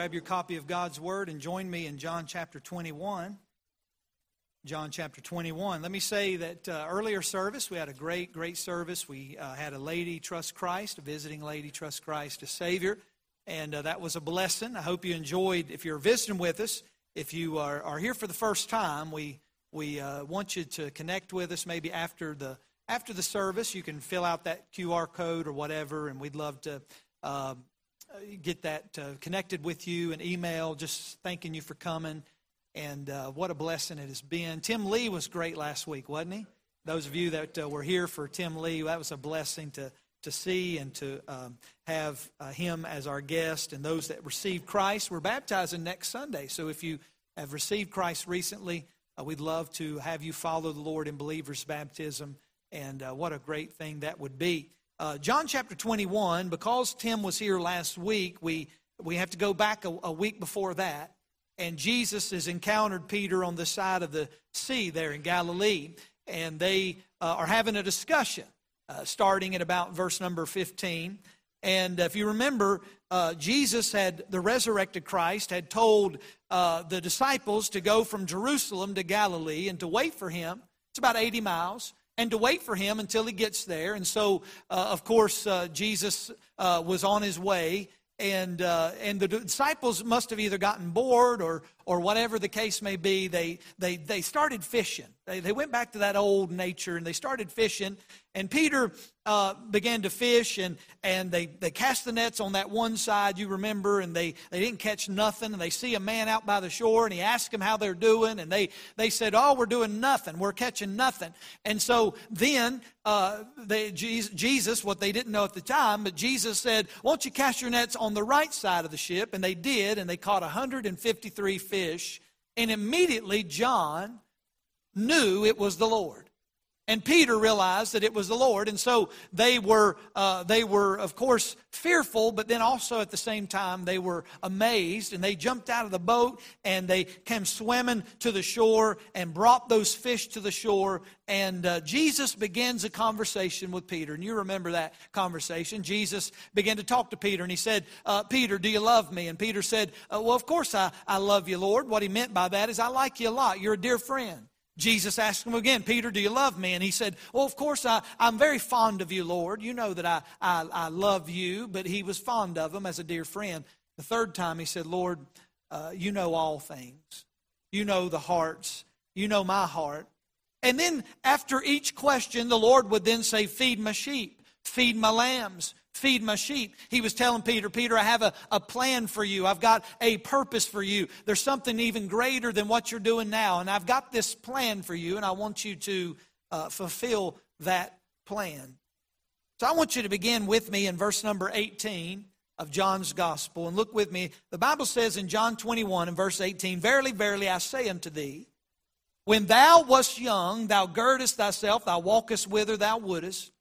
Grab your copy of God's Word and join me in John chapter 21. John chapter 21. Let me say that uh, earlier service, we had a great, great service. We uh, had a lady trust Christ, a visiting lady trust Christ as Savior, and uh, that was a blessing. I hope you enjoyed. If you're visiting with us, if you are, are here for the first time, we, we uh, want you to connect with us maybe after the, after the service. You can fill out that QR code or whatever, and we'd love to uh, get that uh, connected with you, an email just thanking you for coming. And uh, what a blessing it has been. Tim Lee was great last week, wasn't he? Those of you that uh, were here for Tim Lee, that was a blessing to, to see and to um, have uh, him as our guest. And those that received Christ, we're baptizing next Sunday. So if you have received Christ recently, uh, we'd love to have you follow the Lord in believer's baptism. And what a great thing that would be. Uh, John chapter 21, because Tim was here last week, we, we have to go back a, a week before that. And Jesus has encountered Peter on the side of the sea there in Galilee. And they uh, are having a discussion, uh, starting at about verse number 15. And if you remember, uh, Jesus had, the resurrected Christ, had told uh, the disciples to go from Jerusalem to Galilee and to wait for him. It's about 80 miles and to wait for him until he gets there. And so, uh, of course, uh, Jesus uh, was on his way, and, uh, and the disciples must have either gotten bored or, or whatever the case may be. They, they, they started fishing. They, went back to that old nature and they started fishing. And Peter uh, began to fish, and, and they, they cast the nets on that one side, you remember, and they, they didn't catch nothing. And they see a man out by the shore, and he asked them how they're doing, and they, they said, Oh, we're doing nothing. We're catching nothing. And so then uh, they, Jesus, what they didn't know at the time, but Jesus said, Won't you cast your nets on the right side of the ship? And they did, and they caught 153 fish. And immediately John knew it was the Lord. And Peter realized that it was the Lord, and so they were, uh, they were, of course, fearful, but then also at the same time they were amazed, and they jumped out of the boat and they came swimming to the shore and brought those fish to the shore. And uh, Jesus begins a conversation with Peter, and you remember that conversation. Jesus began to talk to Peter, and he said, uh, "Peter, do you love me?" And Peter said, uh, "Well, of course I, I love you, Lord." What he meant by that is, "I like you a lot. You're a dear friend." Jesus asked him again, Peter, do you love me? And he said, Well, of course, I, I'm very fond of you, Lord. You know that I, I, I love you, but he was fond of him as a dear friend. The third time he said, Lord, uh, you know all things. You know the hearts. You know my heart. And then after each question, the Lord would then say, Feed my sheep, feed my lambs, feed my sheep. He was telling Peter, Peter, I have a, a plan for you. I've got a purpose for you. There's something even greater than what you're doing now. And I've got this plan for you, and I want you to uh, fulfill that plan. So I want you to begin with me in verse number 18 of John's gospel. And look with me. The Bible says in John 21 and verse 18, Verily, verily, I say unto thee, when thou wast young, thou girdest thyself, thou walkest whither thou wouldest.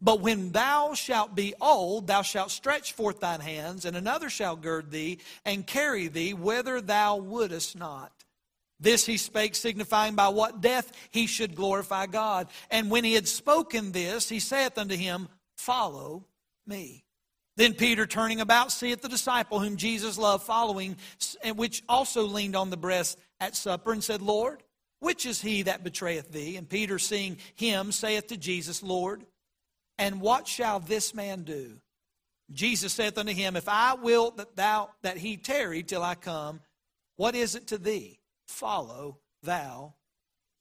But when thou shalt be old, thou shalt stretch forth thine hands, and another shall gird thee and carry thee whither thou wouldest not. This he spake, signifying by what death he should glorify God. And when he had spoken this, he saith unto him, Follow me. Then Peter, turning about, seeth the disciple whom Jesus loved following, and which also leaned on the breast at supper, and said, Lord, which is he that betrayeth thee? And Peter, seeing him, saith to Jesus, Lord, and what shall this man do? Jesus saith unto him, If I will that thou that he tarry till I come, what is it to thee? Follow thou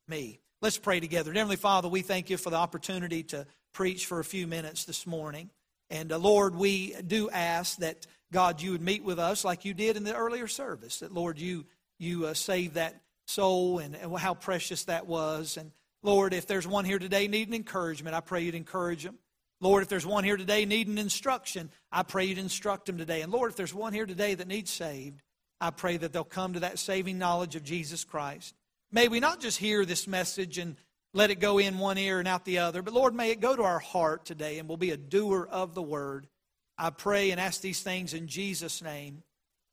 me. Let's pray together. Heavenly Father, we thank you for the opportunity to preach for a few minutes this morning. And uh, Lord, we do ask that God, you would meet with us like you did in the earlier service. That Lord, you you uh, saved that soul and, and how precious that was. And Lord, if there's one here today needing encouragement, I pray you'd encourage them. Lord, if there's one here today needing instruction, I pray you'd instruct them today. And Lord, if there's one here today that needs saved, I pray that they'll come to that saving knowledge of Jesus Christ. May we not just hear this message and let it go in one ear and out the other, but Lord, may it go to our heart today and we'll be a doer of the word. I pray and ask these things in Jesus' name.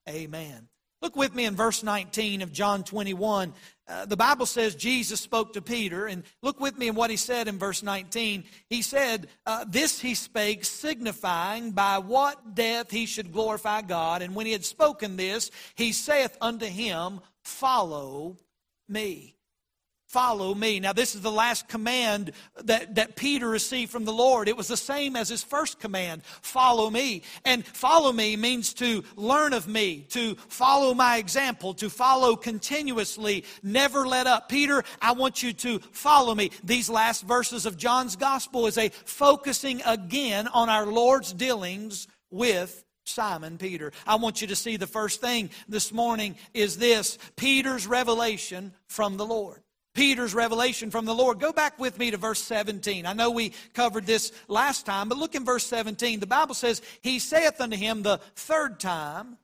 Amen. Look with me in verse 19 of John 21. Uh, the Bible says Jesus spoke to Peter, and look with me in what he said in verse 19. He said, uh, This he spake, signifying by what death he should glorify God. And when he had spoken this, he saith unto him, Follow me follow me. Now, this is the last command that, that Peter received from the Lord. It was the same as his first command follow me. And follow me means to learn of me, to follow my example, to follow continuously, never let up. Peter, I want you to follow me. These last verses of John's gospel is a focusing again on our Lord's dealings with Simon Peter. I want you to see the first thing this morning is this Peter's revelation from the Lord. Peter's revelation from the Lord. Go back with me to verse 17. I know we covered this last time, but look in verse 17. The Bible says, He saith unto him the third time,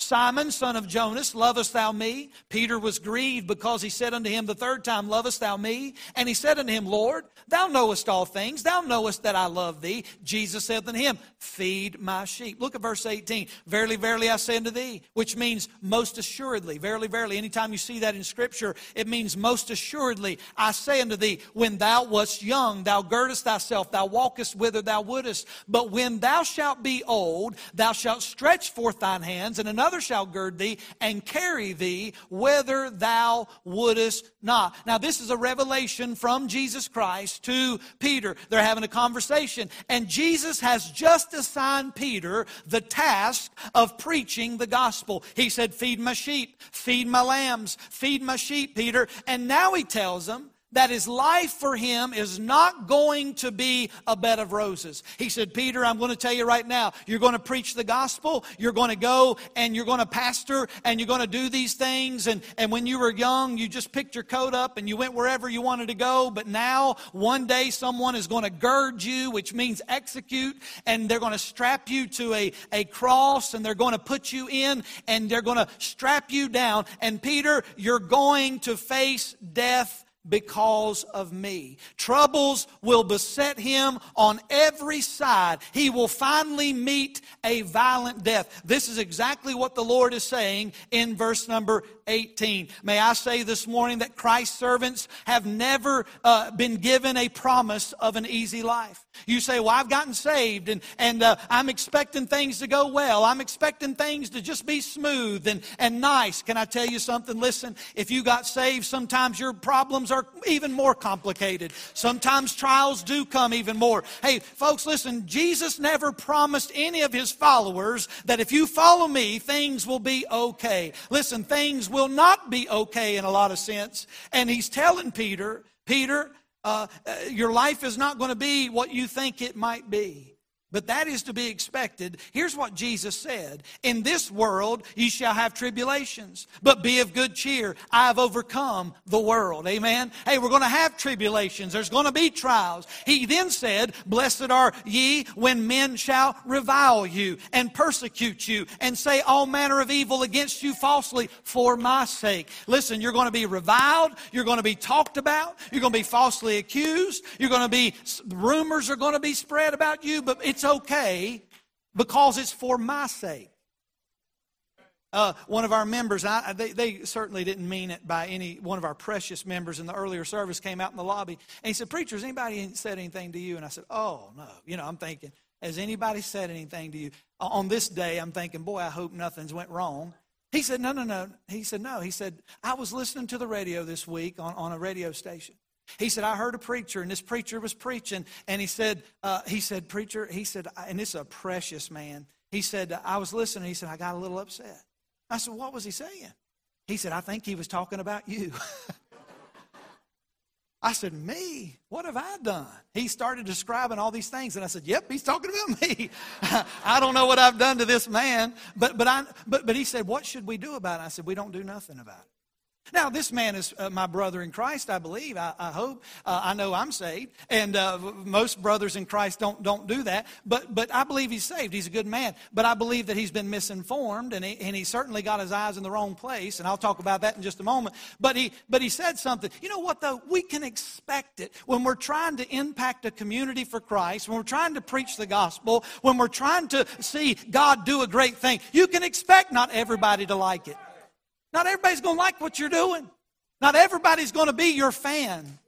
Simon, son of Jonas, lovest thou me? Peter was grieved because he said unto him the third time, Lovest thou me? And he said unto him, Lord, thou knowest all things. Thou knowest that I love thee. Jesus said unto him, Feed my sheep. Look at verse 18. Verily, verily, I say unto thee, which means most assuredly. Verily, verily. Anytime you see that in Scripture, it means most assuredly. I say unto thee, when thou wast young, thou girdest thyself, thou walkest whither thou wouldest. But when thou shalt be old, thou shalt stretch forth thine hands, and another another shall gird thee and carry thee whither thou wouldest not. Now, this is a revelation from Jesus Christ to Peter. They're having a conversation, and Jesus has just assigned Peter the task of preaching the gospel. He said, Feed my sheep, feed my lambs, feed my sheep, Peter. And now he tells them, that his life for him is not going to be a bed of roses. He said, Peter, I'm going to tell you right now, you're going to preach the gospel, you're going to go and you're going to pastor and you're going to do these things. And, and when you were young, you just picked your coat up and you went wherever you wanted to go. But now, one day, someone is going to gird you, which means execute, and they're going to strap you to a, a cross and they're going to put you in and they're going to strap you down. And Peter, you're going to face death because of me. Troubles will beset him on every side. He will finally meet a violent death. This is exactly what the Lord is saying in verse number 18. May I say this morning that Christ's servants have never uh, been given a promise of an easy life. You say, Well, I've gotten saved and, and uh, I'm expecting things to go well. I'm expecting things to just be smooth and, and nice. Can I tell you something? Listen, if you got saved, sometimes your problems are even more complicated. Sometimes trials do come even more. Hey, folks, listen, Jesus never promised any of his followers that if you follow me, things will be okay. Listen, things will not be okay in a lot of sense. And he's telling Peter, Peter, uh, uh your life is not going to be what you think it might be. But that is to be expected. Here's what Jesus said In this world ye shall have tribulations, but be of good cheer. I have overcome the world. Amen. Hey, we're going to have tribulations. There's going to be trials. He then said, Blessed are ye when men shall revile you and persecute you and say all manner of evil against you falsely for my sake. Listen, you're going to be reviled. You're going to be talked about. You're going to be falsely accused. You're going to be, rumors are going to be spread about you, but it's it's okay because it's for my sake. Uh, one of our members, I, they, they, certainly didn't mean it by any one of our precious members in the earlier service, came out in the lobby and he said, Preacher, has anybody said anything to you? And I said, Oh, no. You know, I'm thinking, Has anybody said anything to you? On this day, I'm thinking, Boy, I hope nothing's went wrong. He said, No, no, no. He said, No. He said, I was listening to the radio this week on, on a radio station. He said, I heard a preacher, and this preacher was preaching, and he said, uh, he said, preacher, he said, and this is a precious man. He said, I was listening. He said, I got a little upset. I said, what was he saying? He said, I think he was talking about you. I said, Me? What have I done? He started describing all these things, and I said, Yep, he's talking about me. I don't know what I've done to this man. But, but, I, but, but he said, What should we do about it? I said, We don't do nothing about it. Now, this man is uh, my brother in Christ, I believe. I, I hope. Uh, I know I'm saved. And uh, most brothers in Christ don't, don't do that. But, but I believe he's saved. He's a good man. But I believe that he's been misinformed, and he, and he certainly got his eyes in the wrong place. And I'll talk about that in just a moment. But he, but he said something. You know what, though? We can expect it when we're trying to impact a community for Christ, when we're trying to preach the gospel, when we're trying to see God do a great thing. You can expect not everybody to like it. Not everybody's going to like what you're doing. Not everybody's going to be your fan.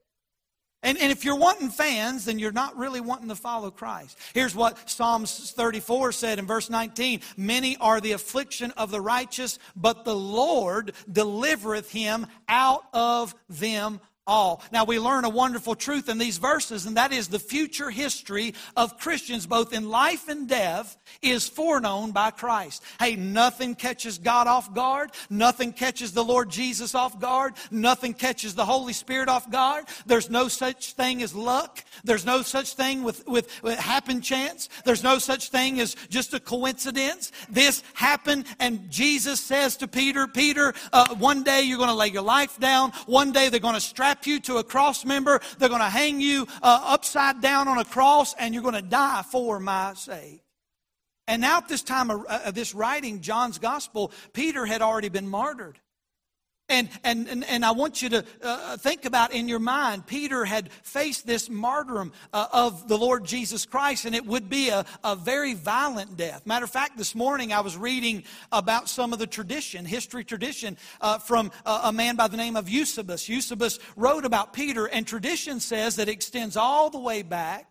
And, and if you're wanting fans, then you're not really wanting to follow Christ. Here's what Psalms 34 said in verse 19 Many are the affliction of the righteous, but the Lord delivereth him out of them all. Now, we learn a wonderful truth in these verses, and that is the future history of Christians, both in life and death, is foreknown by Christ. Hey, nothing catches God off guard. Nothing catches the Lord Jesus off guard. Nothing catches the Holy Spirit off guard. There's no such thing as luck. There's no such thing with, with, with happen chance. There's no such thing as just a coincidence. This happened, and Jesus says to Peter, Peter, uh, one day you're going to lay your life down. One day they're going to strap strap you to a cross member. They're going to hang you uh, upside down on a cross, and you're going to die for my sake. And now, at this time of uh, this writing, John's gospel, Peter had already been martyred. And, and, and, and I want you to uh, think about in your mind, Peter had faced this martyrdom uh, of the Lord Jesus Christ, and it would be a, a very violent death. Matter of fact, this morning I was reading about some of the tradition, history tradition, uh, from a, a man by the name of Eusebius. Eusebius wrote about Peter, and tradition says that it extends all the way back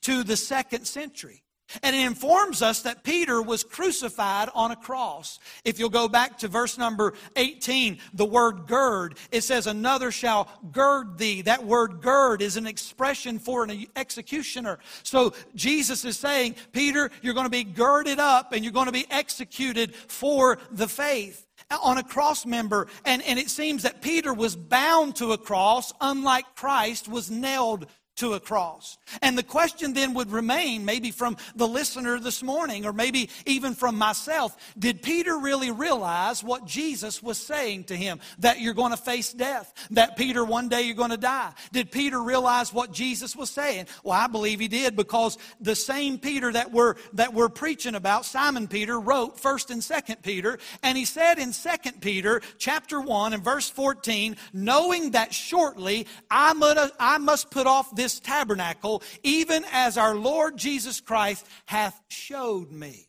to the second century. And it informs us that Peter was crucified on a cross. If you'll go back to verse number 18, the word gird, it says, Another shall gird thee. That word gird is an expression for an executioner. So Jesus is saying, Peter, you're going to be girded up and you're going to be executed for the faith on a cross member. And, and it seems that Peter was bound to a cross, unlike Christ was nailed to a cross. And the question then would remain, maybe from the listener this morning, or maybe even from myself did Peter really realize what Jesus was saying to him? That you're going to face death, that Peter, one day you're going to die. Did Peter realize what Jesus was saying? Well, I believe he did because the same Peter that we're, that we're preaching about, Simon Peter, wrote 1st and 2nd Peter, and he said in 2nd Peter, chapter 1 and verse 14, knowing that shortly I must, I must put off this tabernacle, even as our Lord Jesus Christ hath showed me.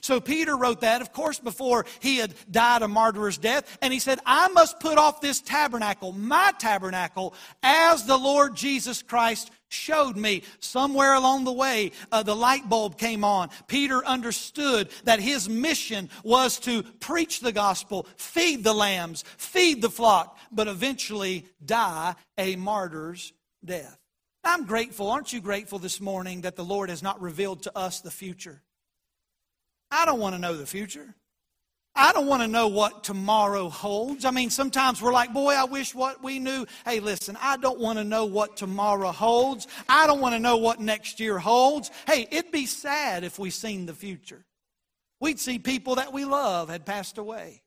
So Peter wrote that, of course, before he had died a martyr's death. And he said, I must put off this tabernacle, my tabernacle, as the Lord Jesus Christ showed me. Somewhere along the way, uh, the light bulb came on. Peter understood that his mission was to preach the gospel, feed the lambs, feed the flock, but eventually die a martyr's death. I'm grateful. Aren't you grateful this morning that the Lord has not revealed to us the future? I don't want to know the future. I don't want to know what tomorrow holds. I mean, sometimes we're like, boy, I wish what we knew. Hey, listen, I don't want to know what tomorrow holds. I don't want to know what next year holds. Hey, it'd be sad if we seen the future. We'd see people that we love had passed away.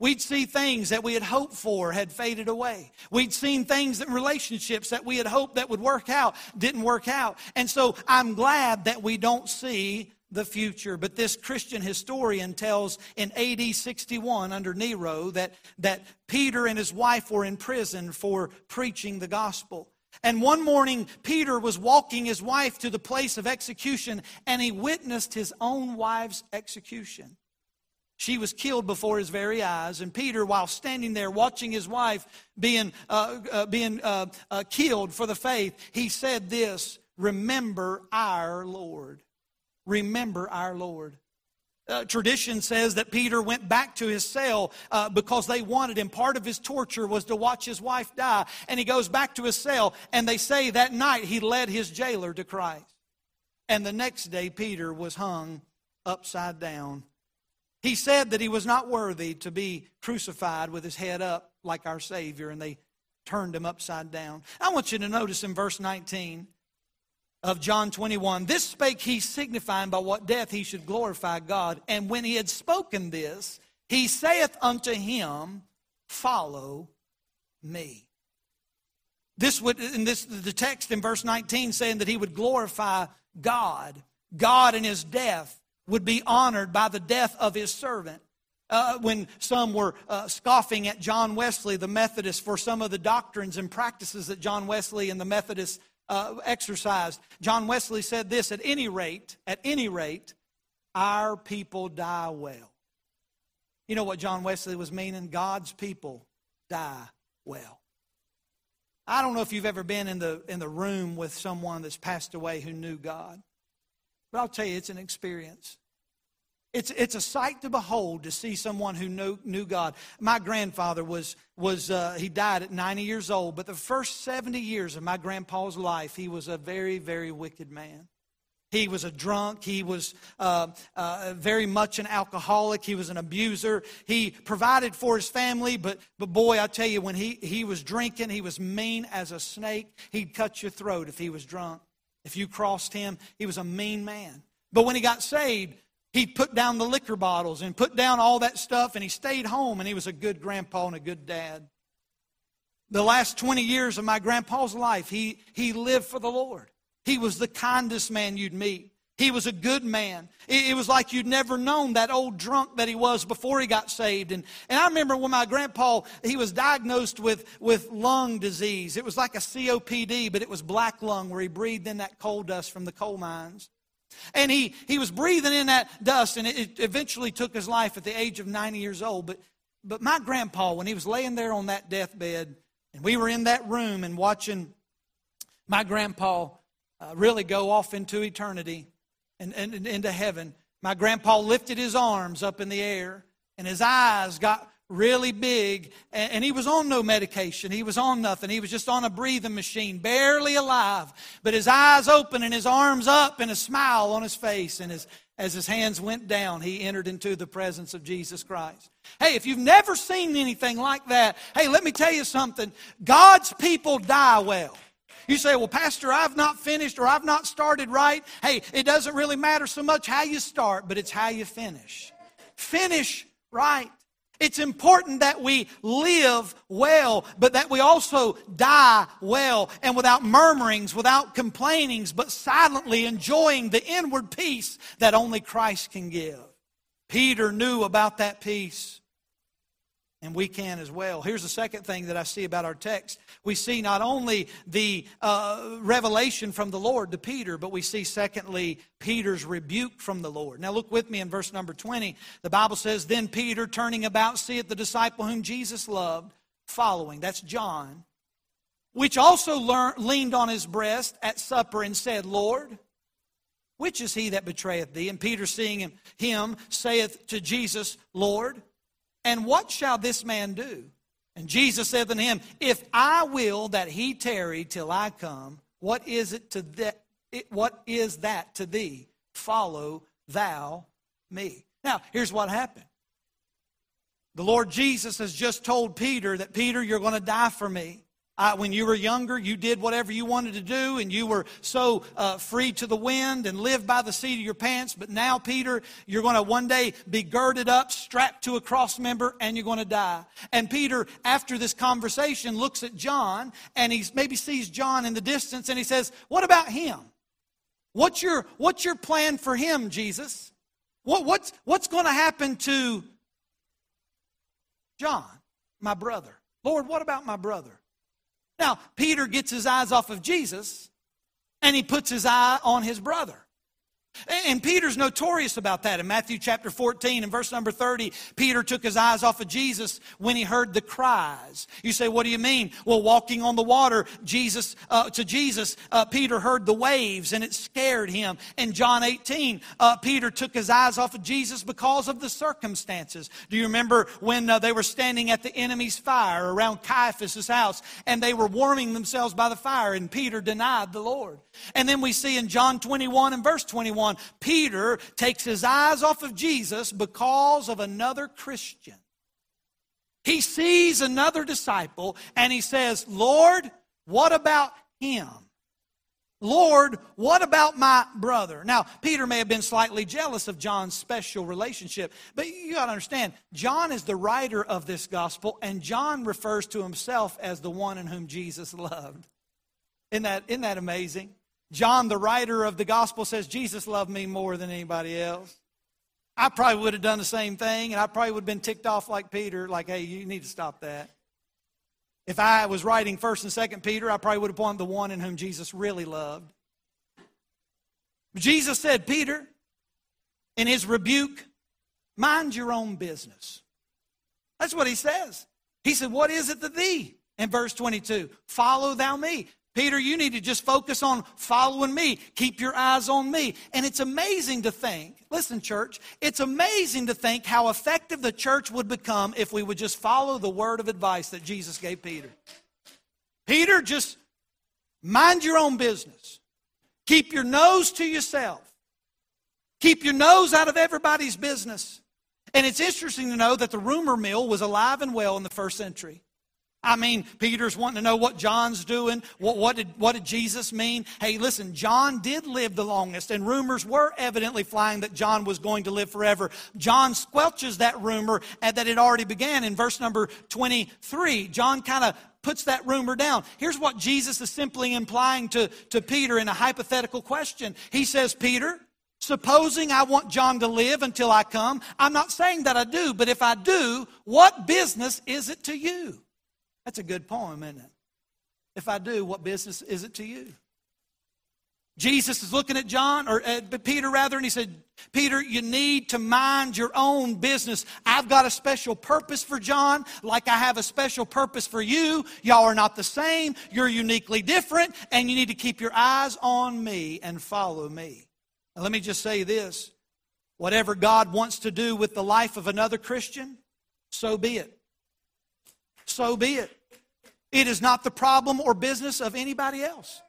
We'd see things that we had hoped for had faded away. We'd seen things that relationships that we had hoped that would work out didn't work out. And so I'm glad that we don't see the future. But this Christian historian tells in AD 61 under Nero that, that Peter and his wife were in prison for preaching the gospel. And one morning, Peter was walking his wife to the place of execution and he witnessed his own wife's execution. She was killed before his very eyes. And Peter, while standing there watching his wife being, uh, uh, being uh, uh killed for the faith, he said this Remember our Lord. Remember our Lord. Uh, tradition says that Peter went back to his cell uh, because they wanted him. Part of his torture was to watch his wife die. And he goes back to his cell, and they say that night he led his jailer to Christ. And the next day, Peter was hung upside down he said that he was not worthy to be crucified with his head up like our Savior, and they turned him upside down. I want you to notice in verse 19 of John 21 this spake he signifying by what death he should glorify God. And when he had spoken this, he saith unto him, Follow me. This would, in this, the text in verse 19 saying that he would glorify God. God in his death would be honored by the death of his servant. Uh, when some were uh, scoffing at John Wesley, the Methodist, for some of the doctrines and practices that John Wesley and the Methodists uh, exercised, John Wesley said this at any rate, at any rate, our people die well. You know what John Wesley was meaning? God's people die well. I don't know if you've ever been in the, in the room with someone that's passed away who knew God, but I'll tell you, it's an experience. It's, it's a sight to behold to see someone who knew, knew God. My grandfather was, was uh, he died at 90 years old, but the first 70 years of my grandpa's life, he was a very, very wicked man. He was a drunk. He was uh, uh, very much an alcoholic. He was an abuser. He provided for his family, but, but boy, I tell you, when he, he was drinking, he was mean as a snake. He'd cut your throat if he was drunk. If you crossed him, he was a mean man. But when he got saved, he put down the liquor bottles and put down all that stuff, and he stayed home, and he was a good grandpa and a good dad. The last 20 years of my grandpa's life, he, he lived for the Lord. He was the kindest man you'd meet. He was a good man. It, was like you'd never known that old drunk that he was before he got saved. And, and I remember when my grandpa, he was diagnosed with, with lung disease. It was like a COPD, but it was black lung where he breathed in that coal dust from the coal mines. And he, he was breathing in that dust, and it, it eventually took his life at the age of 90 years old. But, but my grandpa, when he was laying there on that deathbed, and we were in that room and watching my grandpa uh, really go off into eternity and, and, and into heaven. My grandpa lifted his arms up in the air, and his eyes got really big, and, and, he was on no medication. He was on nothing. He was just on a breathing machine, barely alive. But his eyes open and his arms up and a smile on his face. And his, as his hands went down, he entered into the presence of Jesus Christ. Hey, if you've never seen anything like that, hey, let me tell you something. God's people die well. You say, well, Pastor, I've not finished or I've not started right. Hey, it doesn't really matter so much how you start, but it's how you finish. Finish right. It's important that we live well, but that we also die well and without murmurings, without complainings, but silently enjoying the inward peace that only Christ can give. Peter knew about that peace. And we can as well. Here's the second thing that I see about our text. We see not only the uh, revelation from the Lord to Peter, but we see, secondly, Peter's rebuke from the Lord. Now, look with me in verse number 20. The Bible says, Then Peter, turning about, seeth the disciple whom Jesus loved, following. That's John, which also leaned on his breast at supper and said, Lord, which is he that betrayeth thee? And Peter, seeing him, him saith to Jesus, Lord, and what shall this man do? And Jesus said unto him, If I will that he tarry till I come, what is it to that? What is that to thee? Follow thou me. Now, here's what happened. The Lord Jesus has just told Peter that, Peter, you're going to die for me. Uh, when you were younger, you did whatever you wanted to do, and you were so uh, free to the wind and lived by the seat of your pants. But now, Peter, you're going to one day be girded up, strapped to a cross member, and you're going to die. And Peter, after this conversation, looks at John, and he maybe sees John in the distance, and he says, "What about him? What's your what's your plan for him, Jesus? What, what's what's going to happen to John, my brother? Lord, what about my brother?" Now, Peter gets his eyes off of Jesus and he puts his eye on his brother. And Peter's notorious about that. In Matthew chapter 14 and verse number 30, Peter took his eyes off of Jesus when he heard the cries. You say, what do you mean? Well, walking on the water, Jesus, uh, to Jesus, uh, Peter heard the waves and it scared him. In John 18, uh, Peter took his eyes off of Jesus because of the circumstances. Do you remember when uh, they were standing at the enemy's fire around Caiaphas' house and they were warming themselves by the fire and Peter denied the Lord? And then we see in John 21 and verse 21, Peter takes his eyes off of Jesus because of another Christian. He sees another disciple and he says, Lord, what about him? Lord, what about my brother? Now, Peter may have been slightly jealous of John's special relationship, but you got to understand, John is the writer of this gospel, and John refers to himself as the one in whom Jesus loved. Isn't that, isn't that amazing? John, the writer of the gospel, says, Jesus loved me more than anybody else. I probably would have done the same thing, and I probably would have been ticked off like Peter, like, hey, you need to stop that. If I was writing 1st and 2nd Peter, I probably would have pointed the one in whom Jesus really loved. Jesus said, Peter, in his rebuke, mind your own business. That's what he says. He said, What is it to thee? In verse 22, follow thou me. Peter, you need to just focus on following me. Keep your eyes on me. And it's amazing to think, listen, church, it's amazing to think how effective the church would become if we would just follow the word of advice that Jesus gave Peter. Peter, just mind your own business. Keep your nose to yourself. Keep your nose out of everybody's business. And it's interesting to know that the rumor mill was alive and well in the first century. I mean, Peter's wanting to know what John's doing. What, what, did, what did Jesus mean? Hey, listen, John did live the longest, and rumors were evidently flying that John was going to live forever. John squelches that rumor that it already began in verse number 23. John kind of puts that rumor down. Here's what Jesus is simply implying to, to Peter in a hypothetical question. He says, Peter, Supposing I want John to live until I come, I'm not saying that I do, but if I do, what business is it to you? That's a good poem, isn't it? If I do, what business is it to you? Jesus is looking at John, or uh, Peter rather, and he said, Peter, you need to mind your own business. I've got a special purpose for John, like I have a special purpose for you. Y'all are not the same. You're uniquely different, and you need to keep your eyes on me and follow me. And let me just say this whatever God wants to do with the life of another Christian, so be it. So be it. It is not the problem or business of anybody else.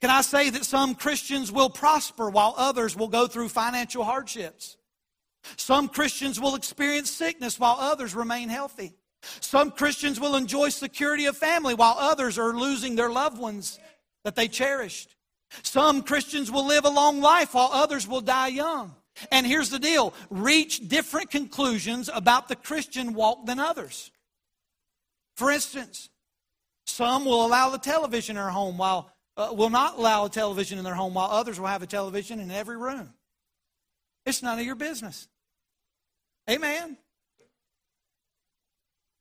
Can I say that some Christians will prosper while others will go through financial hardships? Some Christians will experience sickness while others remain healthy. Some Christians will enjoy security of family while others are losing their loved ones that they cherished. Some Christians will live a long life while others will die young. And here's the deal reach different conclusions about the Christian walk than others. For instance, some will allow the television in their home while uh, will not allow a television in their home while others will have a television in every room. It's none of your business. Amen.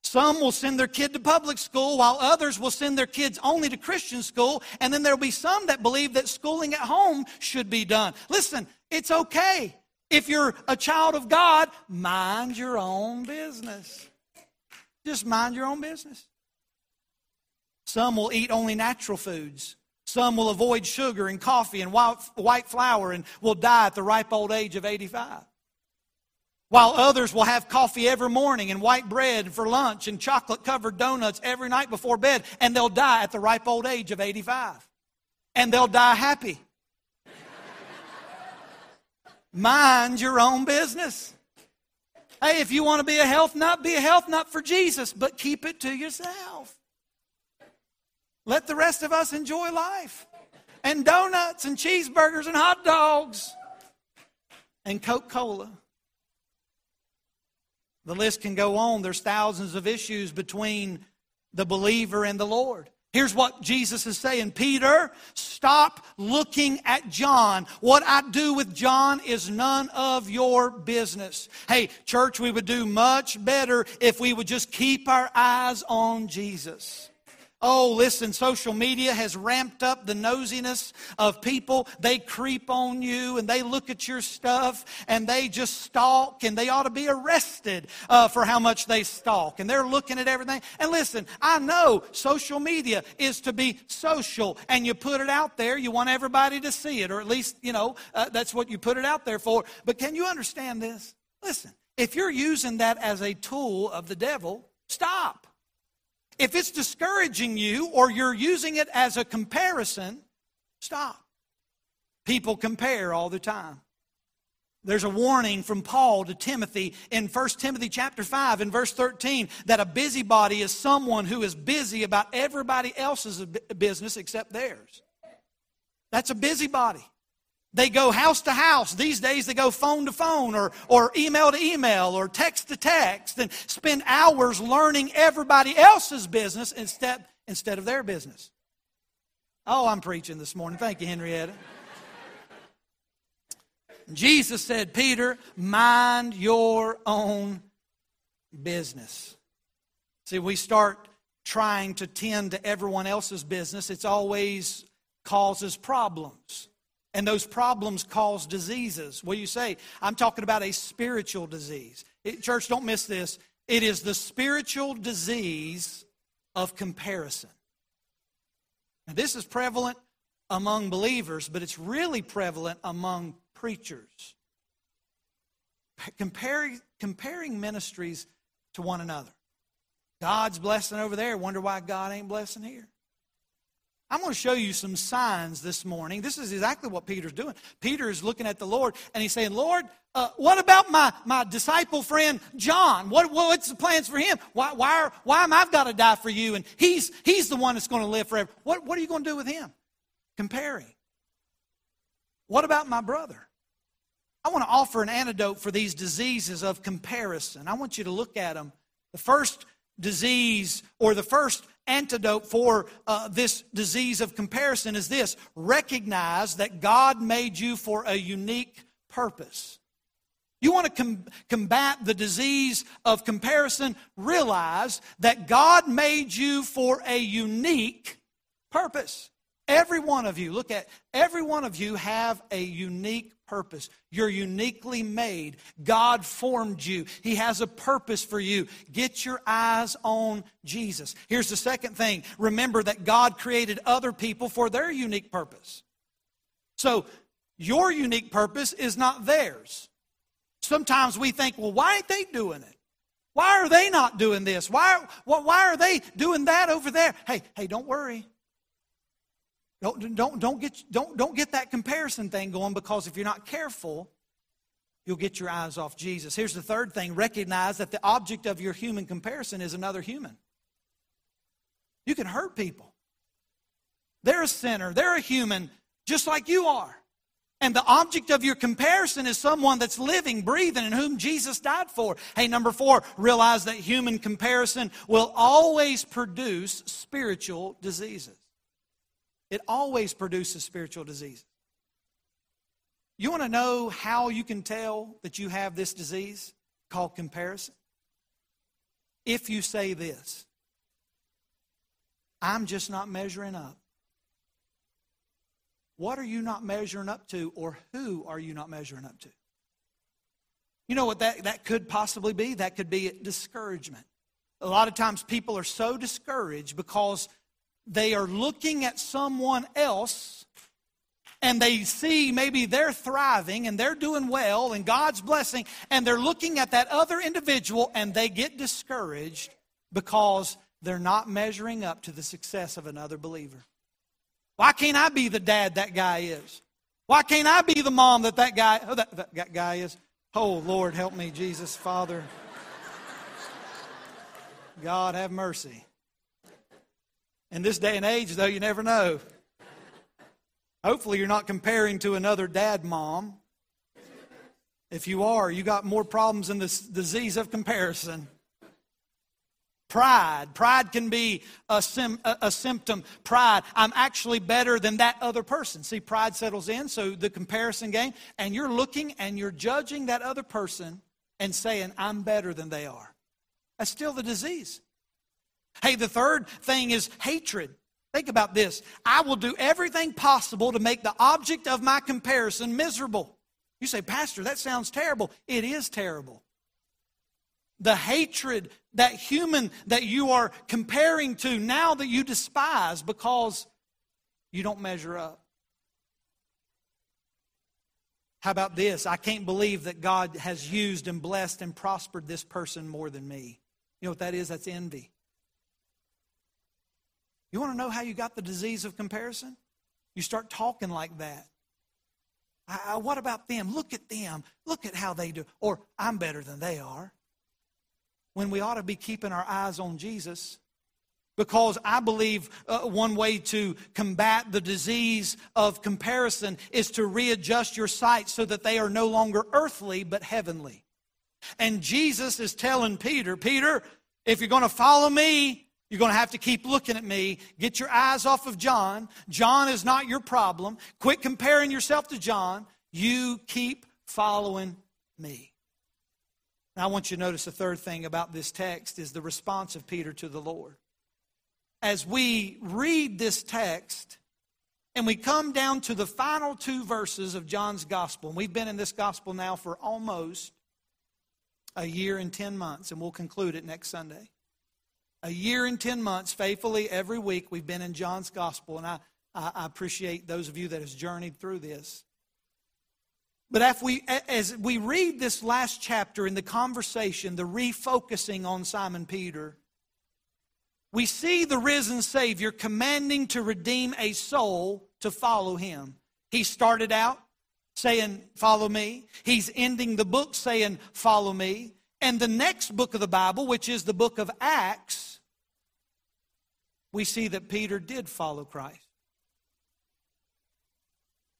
Some will send their kid to public school while others will send their kids only to Christian school. And then there'll be some that believe that schooling at home should be done. Listen, it's okay. If you're a child of God, mind your own business. Just mind your own business. Some will eat only natural foods. Some will avoid sugar and coffee and white flour and will die at the ripe old age of 85. While others will have coffee every morning and white bread for lunch and chocolate covered donuts every night before bed, and they'll die at the ripe old age of 85. And they'll die happy. Mind your own business. Hey, if you want to be a health nut, be a health nut for Jesus, but keep it to yourself. Let the rest of us enjoy life. And donuts and cheeseburgers and hot dogs and Coca Cola. The list can go on. There's thousands of issues between the believer and the Lord. Here's what Jesus is saying Peter, stop looking at John. What I do with John is none of your business. Hey, church, we would do much better if we would just keep our eyes on Jesus. Oh, listen, social media has ramped up the nosiness of people. They creep on you and they look at your stuff and they just stalk and they ought to be arrested uh, for how much they stalk. And they're looking at everything. And listen, I know social media is to be social and you put it out there. You want everybody to see it, or at least, you know, uh, that's what you put it out there for. But can you understand this? Listen, if you're using that as a tool of the devil, stop. If it's discouraging you or you're using it as a comparison, stop. People compare all the time. There's a warning from Paul to Timothy in 1 Timothy chapter 5 in verse 13 that a busybody is someone who is busy about everybody else's business except theirs. That's a busybody. They go house to house. These days they go phone to phone or, or email to email or text to text and spend hours learning everybody else's business instead, instead of their business. Oh, I'm preaching this morning. Thank you, Henrietta. Jesus said, Peter, mind your own business. See, we start trying to tend to everyone else's business, it's always causes problems. And those problems cause diseases. Do you say? I'm talking about a spiritual disease. It, church, don't miss this. It is the spiritual disease of comparison. Now, this is prevalent among believers, but it's really prevalent among preachers. Comparing, comparing ministries to one another. God's blessing over there. Wonder why God ain't blessing here. I'm going to show you some signs this morning. This is exactly what Peter's doing. Peter is looking at the Lord and he's saying, Lord, uh, what about my, my disciple friend John? What, what's the plans for him? Why, why, are, why am I got to die for you? And he's, he's the one that's going to live forever. What, what are you going to do with him? Comparing. What about my brother? I want to offer an antidote for these diseases of comparison. I want you to look at them. The first disease or the first antidote for uh, this disease of comparison is this recognize that God made you for a unique purpose. You want to com- combat the disease of comparison, realize that God made you for a unique purpose. Every one of you, look at every one of you have a unique purpose. You're uniquely made. God formed you. He has a purpose for you. Get your eyes on Jesus. Here's the second thing. Remember that God created other people for their unique purpose. So, your unique purpose is not theirs. Sometimes we think, well, why ain't they doing it? Why are they not doing this? Why, why are they doing that over there? Hey, hey, don't worry. Don't, don't, don't, get, don't, don't get that comparison thing going because if you're not careful, you'll get your eyes off Jesus. Here's the third thing recognize that the object of your human comparison is another human. You can hurt people. They're a sinner, they're a human just like you are. And the object of your comparison is someone that's living, breathing, and whom Jesus died for. Hey, number four, realize that human comparison will always produce spiritual diseases. It always produces spiritual disease. You want to know how you can tell that you have this disease called comparison? If you say this, I'm just not measuring up. What are you not measuring up to, or who are you not measuring up to? You know what that, that could possibly be? That could be discouragement. A lot of times people are so discouraged because they are looking at someone else and they see maybe they're thriving and they're doing well and God's blessing, and they're looking at that other individual and they get discouraged because they're not measuring up to the success of another believer. Why can't I be the dad that guy is? Why can't I be the mom that that guy, oh, that, that guy is? Oh, Lord, help me, Jesus, Father. God, have mercy. In this day and age, though, you never know. Hopefully, you're not comparing to another dad mom. If you are, you got more problems in this disease of comparison. Pride. Pride can be a, sim, a, a, symptom. Pride. I'm actually better than that other person. See, pride settles in, so the comparison game, and you're looking and you're judging that other person and saying, I'm better than they are. That's still the disease. Hey, the third thing is hatred. Think about this. I will do everything possible to make the object of my comparison miserable. You say, Pastor, that sounds terrible. It is terrible. The hatred, that human that you are comparing to now that you despise because you don't measure up. How about this? I can't believe that God has used and blessed and prospered this person more than me. You know what that is? That's envy. You want to know how you got the disease of comparison? You start talking like that. I, I, what about them? Look at them. Look at how they do. Or I'm better than they are. When we ought to be keeping our eyes on Jesus because I believe uh, one way to combat the disease of comparison is to readjust your sights so that they are no longer earthly but heavenly. And Jesus is telling Peter, Peter, if you're going to follow me, you're going to have to keep looking at me. Get your eyes off of John. John is not your problem. Quit comparing yourself to John. You keep following me. Now, I want you to notice the third thing about this text is the response of Peter to the Lord as we read this text and we come down to the final two verses of John's gospel, and we've been in this gospel now for almost a year and 10 months, and we'll conclude it next Sunday. A year and 10 months, faithfully every week, we've been in John's gospel, and I, I, appreciate those of you that has journeyed through this. But we, as we read this last chapter in the conversation, the refocusing on Simon Peter, we see the risen Savior commanding to redeem a soul to follow him. He started out saying, Follow me. He's ending the book saying, Follow me. And the next book of the Bible, which is the book of Acts, we see that Peter did follow Christ.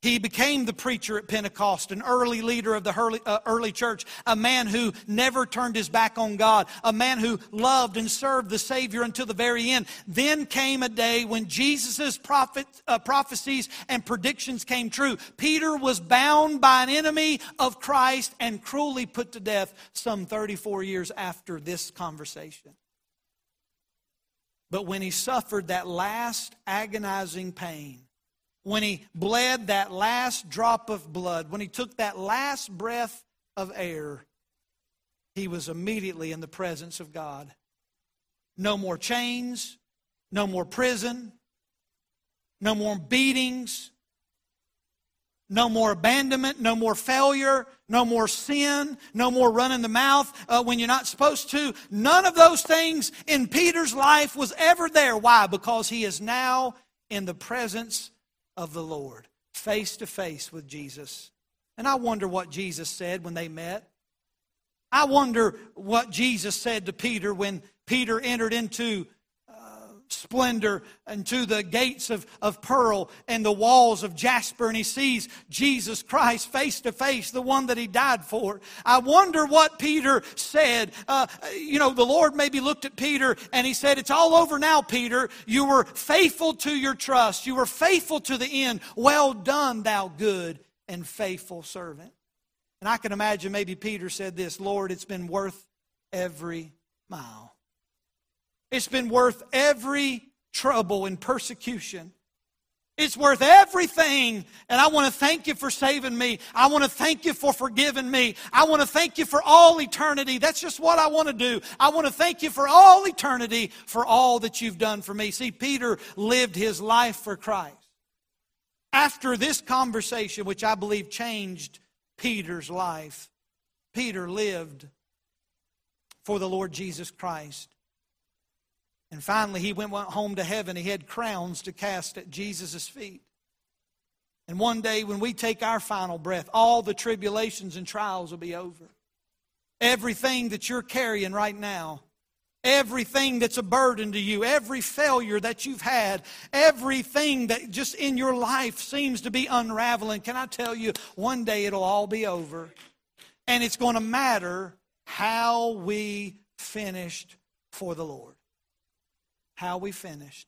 He became the preacher at Pentecost, an early leader of the early, uh, early, church, a man who never turned his back on God, a man who loved and served the Savior until the very end. Then came a day when Jesus' prophet, uh, prophecies and predictions came true. Peter was bound by an enemy of Christ and cruelly put to death some 34 years after this conversation. But when he suffered that last agonizing pain, when he bled that last drop of blood, when he took that last breath of air, he was immediately in the presence of God. No more chains, no more prison, no more beatings, no more abandonment, no more failure, no more sin, no more running the mouth uh, when you're not supposed to. None of those things in Peter's life was ever there. Why? Because he is now in the presence of the Lord, face to face with Jesus. And I wonder what Jesus said when they met. I wonder what Jesus said to Peter when Peter entered into splendor and to the gates of, of pearl and the walls of jasper, and he sees Jesus Christ face to face, the one that he died for. I wonder what Peter said. Uh, you know, the Lord maybe looked at Peter and he said, It's all over now, Peter. You were faithful to your trust, you were faithful to the end. Well done, thou good and faithful servant. And I can imagine maybe Peter said this Lord, it's been worth every mile. It's been worth every trouble and persecution. It's worth everything. And I want to thank you for saving me. I want to thank you for forgiving me. I want to thank you for all eternity. That's just what I want to do. I want to thank you for all eternity for all that you've done for me. See, Peter lived his life for Christ. After this conversation, which I believe changed Peter's life, Peter lived for the Lord Jesus Christ. And finally, he went home to heaven. He had crowns to cast at Jesus' feet. And one day, when we take our final breath, all the tribulations and trials will be over. Everything that you're carrying right now, everything that's a burden to you, every failure that you've had, everything that just in your life seems to be unraveling, can I tell you, one day it'll all be over. And it's going to matter how we finished for the Lord how we finished.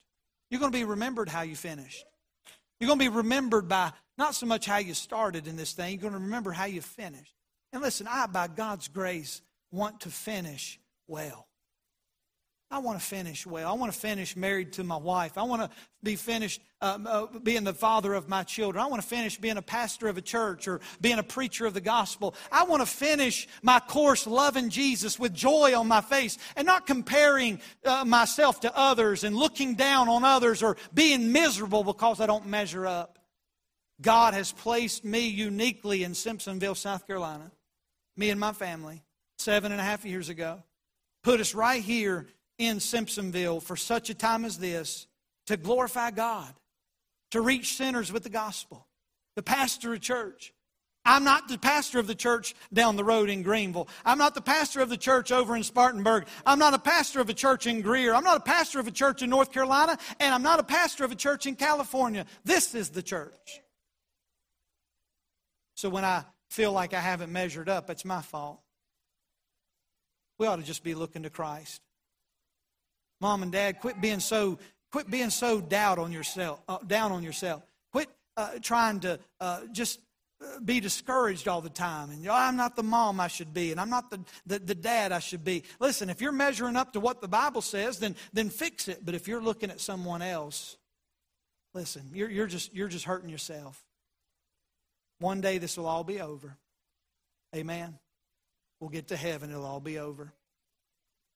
You're going to be remembered how you finished. You're going to be remembered by not so much how you started in this thing, you're going to remember how you finished. And listen, I, by God's grace, want to finish well. I want to finish well. I want to finish married to my wife. I want to be finished um, uh, being the father of my children. I want to finish being a pastor of a church or being a preacher of the gospel. I want to finish my course loving Jesus with joy on my face and not comparing uh, myself to others and looking down on others or being miserable because I don't measure up. God has placed me uniquely in Simpsonville, South Carolina, me and my family, seven and a half years ago. Put us right here in Simpsonville for such a time as this to glorify God, to reach sinners with the gospel, to pastor a church. I'm not the pastor of the church down the road in Greenville. I'm not the pastor of the church over in Spartanburg. I'm not a pastor of a church in Greer. I'm not a pastor of a church in North Carolina. And I'm not a pastor of a church in California. This is the church. So when I feel like I haven't measured up, it's my fault. We ought to just be looking to Christ. Mom and Dad, quit being so quit being so down on yourself. Uh, down on yourself. Quit uh, trying to uh, just uh, be discouraged all the time and oh, i'm not the mom i should be and i'm not the, the, the, dad i should be. Listen if you're measuring up to what the bible says then then fix it. But if you're looking at someone else listen you're, you're just you're just hurting yourself. One day this will all be over. Amen. We'll get to heaven. It'll all be over